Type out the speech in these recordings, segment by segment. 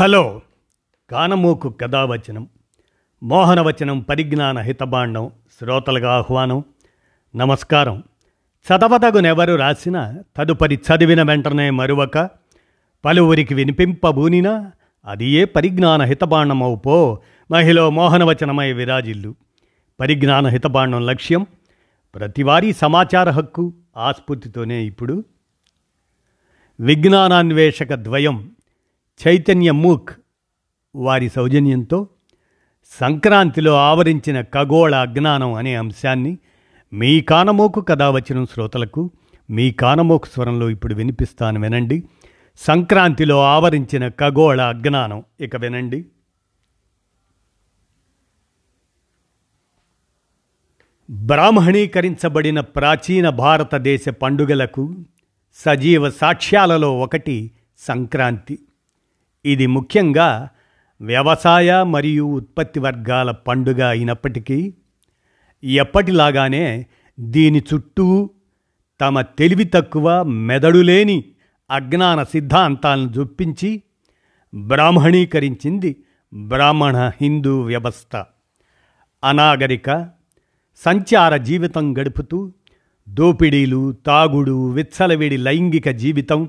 Hello. కానమూకు కథావచనం మోహనవచనం పరిజ్ఞాన హితబాండం శ్రోతలుగా ఆహ్వానం. నమస్కారం. చదవదగునెవరు రాసిన తదుపరి చదివిన వెంటనే మరువక పలువురికి వినిపింపబూనినా అది ఏ పరిజ్ఞాన హితబాండమవు పో మహిళ మోహనవచనమై విరాజిల్లు. పరిజ్ఞాన హితబాండం లక్ష్యం ప్రతివారీ సమాచార హక్కు ఆస్ఫూర్తితోనే ఇప్పుడు. విజ్ఞానాన్వేషక ద్వయం చైతన్య మూక్ వారి సౌజన్యంతో సంక్రాంతిలో ఆవరించిన ఖగోళ అజ్ఞానం అనే అంశాన్ని మీ కానమోకు కథ వచ్చిన శ్రోతలకు మీ కానమోకు స్వరంలో ఇప్పుడు వినిపిస్తాను వినండి. సంక్రాంతిలో ఆవరించిన ఖగోళ అజ్ఞానం ఇక వినండి. బ్రాహ్మణీకరించబడిన ప్రాచీన భారతదేశ పండుగలకు సజీవ సాక్ష్యాలలో ఒకటి సంక్రాంతి. ఇది ముఖ్యంగా వ్యవసాయ మరియు ఉత్పత్తి వర్గాల పండుగ అయినప్పటికీ ఎప్పటిలాగానే దీని చుట్టూ తమ తెలివి తక్కువ మెదడులేని అజ్ఞాన సిద్ధాంతాలను జొప్పించి బ్రాహ్మణీకరించింది బ్రాహ్మణ హిందూ వ్యవస్థ. అనాగరిక సంచార జీవితం గడుపుతూ దోపిడీలు తాగుడు విచ్చలవిడి లైంగిక జీవితం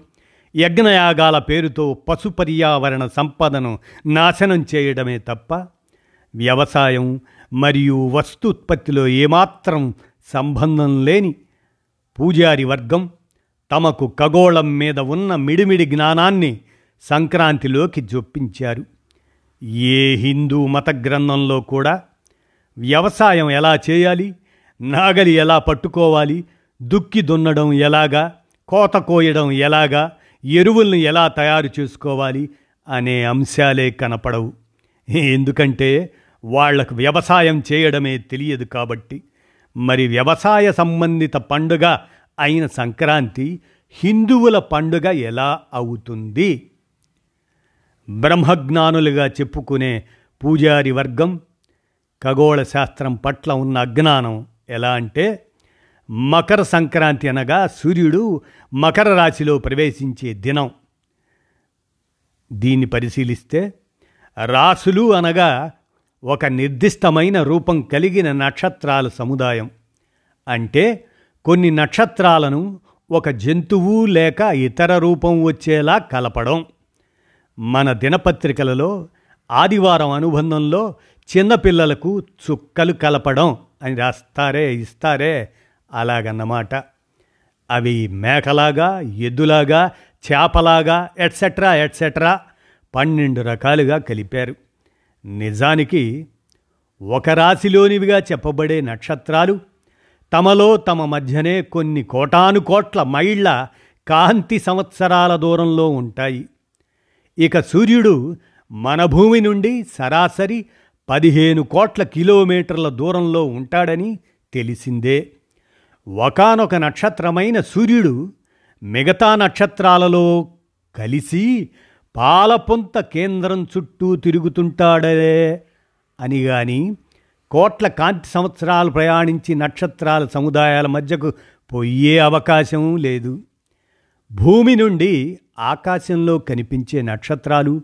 యజ్ఞయాగాల పేరుతో పశు పర్యావరణ సంపదను నాశనం చేయడమే తప్ప వ్యవసాయం మరియు వస్తుత్పత్తిలో ఏమాత్రం సంబంధం లేని పూజారి వర్గం తమకు ఖగోళం మీద ఉన్న మిడిమిడి జ్ఞానాన్ని సంక్రాంతిలోకి జొప్పించారు. ఏ హిందూ మత గ్రంథంలో కూడా వ్యవసాయం ఎలా చేయాలి నాగలి ఎలా పట్టుకోవాలి దుక్కి దున్నడం ఎలాగా కోత కోయడం ఎలాగా ఎరువులను ఎలా తయారు చేసుకోవాలి అనే అంశాలే కనపడవు. ఎందుకంటే వాళ్ళకు వ్యవసాయం చేయడమే తెలియదు కాబట్టి. మరి వ్యవసాయ సంబంధిత పండుగ అయిన సంక్రాంతి హిందువుల పండుగ ఎలా అవుతుంది? బ్రహ్మజ్ఞానులుగా చెప్పుకునే పూజారి వర్గం ఖగోళ శాస్త్రం పట్ల ఉన్న అజ్ఞానం ఎలా అంటే మకర సంక్రాంతి అనగా సూర్యుడు మకర రాశిలో ప్రవేశించే దినం. దీన్ని పరిశీలిస్తే రాసులు అనగా ఒక నిర్దిష్టమైన రూపం కలిగిన నక్షత్రాల సముదాయం. అంటే కొన్ని నక్షత్రాలను ఒక జంతువు లేక ఇతర రూపం వచ్చేలా కలపడం. మన దినపత్రికలలో ఆదివారం అనుబంధంలో చిన్నపిల్లలకు చుక్కలు కలపడం అని రాస్తారే ఇస్తారే అలాగన్నమాట. అవి మేకలాగా ఎద్దులాగా చేపలాగా ఎట్సెట్రా ఎట్సెట్రా పన్నెండు రకాలుగా కలిపారు. నిజానికి ఒక రాశిలోనివిగా చెప్పబడే నక్షత్రాలు తమలో తమ మధ్యనే కొన్ని కోటాను కోట్ల మైళ్ళ కాంతి సంవత్సరాల దూరంలో ఉంటాయి. ఇక సూర్యుడు మన భూమి నుండి సరాసరి పదిహేను కోట్ల కిలోమీటర్ల దూరంలో ఉంటాడని తెలిసిందే. ఒకనొక నక్షత్రమైన సూర్యుడు మిగతా నక్షత్రాలలో కలిసి పాలపొంత కేంద్రం చుట్టూ తిరుగుతుంటాడే అని గాని కోట్ల కాంతి సంవత్సరాలు ప్రయాణించి నక్షత్రాల సముదాయాల మధ్యకు పోయే అవకాశం లేదు. భూమి నుండి ఆకాశంలో కనిపించే నక్షత్రాలు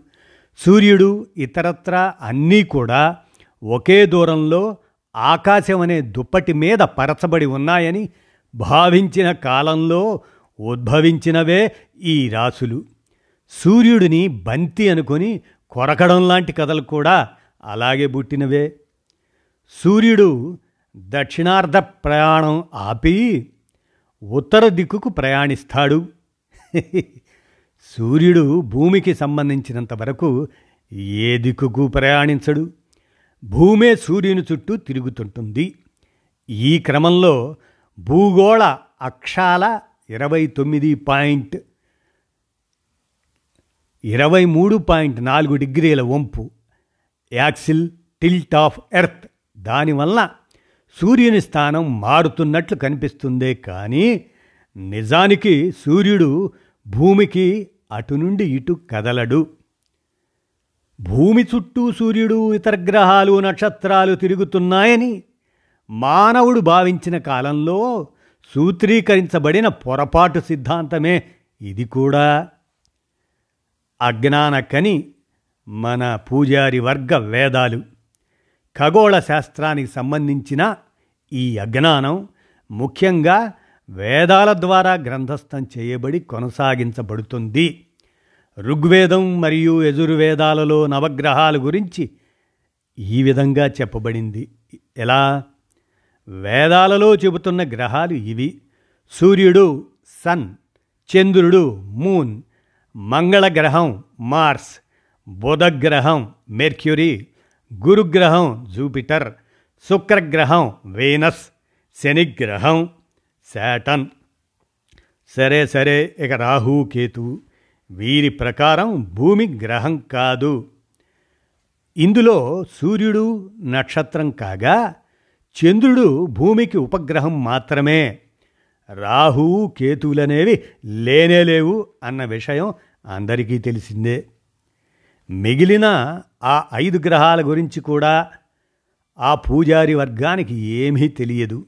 సూర్యుడు ఇతరత్ర అన్నీ కూడా ఒకే దూరంలో ఆకాశం అనే దుప్పటి మీద పరచబడి ఉన్నాయని భావించిన కాలంలో ఉద్భవించినవే ఈ రాసులు. సూర్యుడిని బంతి అనుకొని కొరకడం లాంటి కథలు కూడా అలాగే పుట్టినవే. సూర్యుడు దక్షిణార్ధ ప్రయాణం ఆపి ఉత్తర దిక్కుకు ప్రయాణిస్తాడు. సూర్యుడు భూమికి సంబంధించినంత వరకు ఏ దిక్కుకు ప్రయాణించడు? భూమే సూర్యుని చుట్టూ తిరుగుతుంటుంది. ఈ క్రమంలో భూగోళ అక్షాల ఇరవై తొమ్మిది పాయింట్ ఇరవై మూడు పాయింట్ నాలుగు డిగ్రీల వంపు యాక్సిల్ టిల్ట్ ఆఫ్ ఎర్త్. దానివల్ల సూర్యుని స్థానం మారుతున్నట్లు కనిపిస్తుందే కానీ నిజానికి సూర్యుడు భూమికి అటు నుండి ఇటు కదలడు. భూమి చుట్టూ సూర్యుడు ఇతర గ్రహాలు నక్షత్రాలు తిరుగుతున్నాయని మానవుడు భావించిన కాలంలో సూత్రీకరించబడిన పొరపాటు సిద్ధాంతమే ఇది కూడా. అజ్ఞానకని మన పూజారి వర్గ వేదాలు ఖగోళ శాస్త్రానికి సంబంధించిన ఈ అజ్ఞానం ముఖ్యంగా వేదాల ద్వారా గ్రంథస్థం చేయబడి కొనసాగించబడుతుంది. ఋగ్వేదం మరియు యజుర్వేదాలలో నవగ్రహాల గురించి ఈ విధంగా చెప్పబడింది. ఎలా? వేదాలలో చెబుతున్న గ్రహాలు ఇవి. సూర్యుడు సన్ చంద్రుడు మూన్ మంగళగ్రహం మార్స్ బుధగ్రహం మెర్క్యూరీ గురుగ్రహం జూపిటర్ శుక్రగ్రహం వేనస్ శనిగ్రహం శాటన్. సరే సరే ఇక రాహు కేతు వీరి ప్రకారం భూమి గ్రహం కాదు. ఇందులో సూర్యుడు నక్షత్రం కాగా చంద్రుడు భూమికి ఉపగ్రహం మాత్రమే. రాహువు కేతువులనేవి లేనేలేవు అన్న విషయం అందరికీ తెలిసిందే. మిగిలిన ఆ ఐదు గ్రహాల గురించి కూడా ఆ పూజారి వర్గానికి ఏమీ తెలియదు.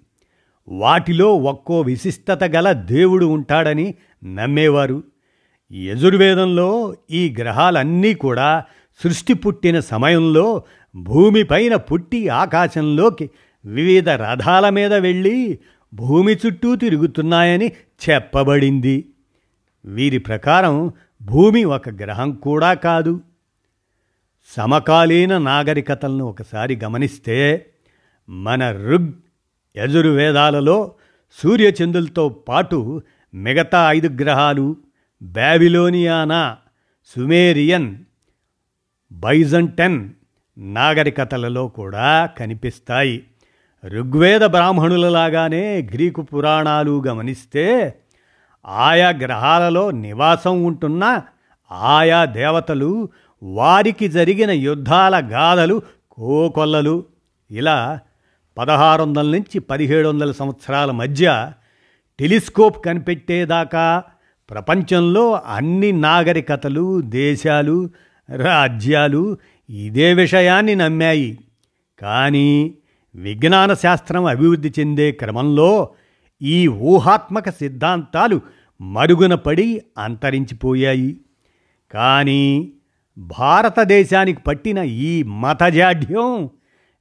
వాటిలో ఒక్కో విశిష్టత గల దేవుడు ఉంటాడని నమ్మేవారు. యజుర్వేదంలో ఈ గ్రహాలన్నీ కూడా సృష్టి పుట్టిన సమయంలో భూమిపైన పుట్టి ఆకాశంలోకి వివిధ రథాల మీద వెళ్ళి భూమి చుట్టూ తిరుగుతున్నాయని చెప్పబడింది. వీరి ప్రకారం భూమి ఒక గ్రహం కూడా కాదు. సమకాలీన నాగరికతలను ఒకసారి గమనిస్తే మన ఋగ్ యజుర్వేదాలలో సూర్యచంద్రులతో పాటు మిగతా ఐదు గ్రహాలు బ్యాబిలోనియానా సుమేరియన్ బైజంటెన్ నాగరికతలలో కూడా కనిపిస్తాయి. ఋగ్వేద బ్రాహ్మణులలాగానే గ్రీకు పురాణాలు గమనిస్తే ఆయా గ్రహాలలో నివాసం ఉంటున్న ఆయా దేవతలు వారికి జరిగిన యుద్ధాల గాథలు కోకొల్లలు. ఇలా పదహారు వందల నుంచి పదిహేడు వందల సంవత్సరాల మధ్య టెలిస్కోప్ కనిపెట్టేదాకా ప్రపంచంలో అన్ని నాగరికతలు దేశాలు రాజ్యాలు ఇదే విషయాన్ని నమ్మాయి. కానీ విజ్ఞాన శాస్త్రం అభివృద్ధి చెందే క్రమంలో ఈ ఊహాత్మక సిద్ధాంతాలు మరుగున పడి అంతరించిపోయాయి. కానీ భారతదేశానికి పట్టిన ఈ మతజాఢ్యం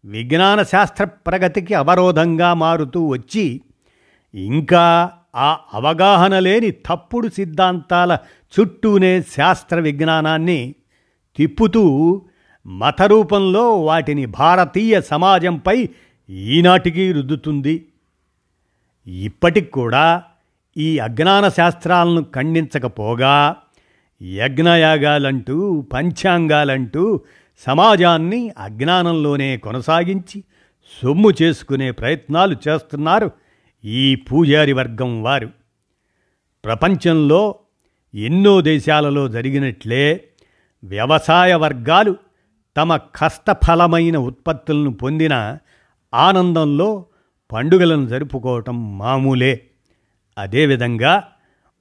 విజ్ఞాన శాస్త్ర ప్రగతికి అవరోధంగా మారుతూ వచ్చి ఇంకా ఆ అవగాహన లేని తప్పుడు సిద్ధాంతాల చుట్టూనే శాస్త్ర విజ్ఞానాన్ని తిప్పుతూ మత రూపంలో వాటిని భారతీయ సమాజంపై ఈనాటికి రుద్దుతుంది. ఇప్పటికి కూడా ఈ అజ్ఞాన శాస్త్రాలను ఖండించకపోగా యజ్ఞయాగాలంటూ పంచాంగాలంటూ సమాజాన్ని అజ్ఞానంలోనే కొనసాగించి సొమ్ము చేసుకునే ప్రయత్నాలు చేస్తున్నారు ఈ పూజారి వర్గం వారు. ప్రపంచంలో ఎన్నో దేశాలలో జరిగినట్లే వ్యవసాయ వర్గాలు తమ కష్టఫలమైన ఉత్పత్తులను పొందిన ఆనందంలో పండుగలను జరుపుకోవటం మామూలే. అదేవిధంగా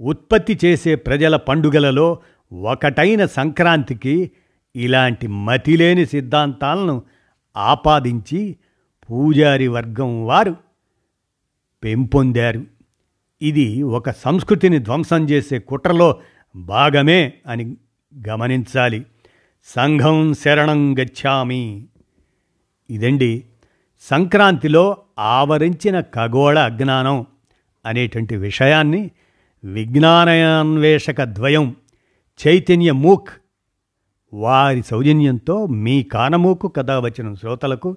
ఉత్పత్తి చేసే ప్రజల పండుగలలో ఒకటైన సంక్రాంతికి ఇలాంటి మతిలేని సిద్ధాంతాలను ఆపాదించి పూజారి వర్గం వారు పెంపొందారు. ఇది ఒక సంస్కృతిని ధ్వంసం చేసే కుట్రలో భాగమే అని గమనించాలి. సంఘం శరణం గచ్చామి. ఇదండి సంక్రాంతిలో ఆవరించిన ఖగోళ అజ్ఞానం అనేటువంటి విషయాన్ని విజ్ఞానాన్వేషక ద్వయం చైతన్య మూక్ వారి సౌజన్యంతో మీ కానమూకు కథ వచ్చిన శ్రోతలకు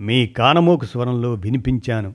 మీ కానమూకు స్వరంలో వినిపించాను.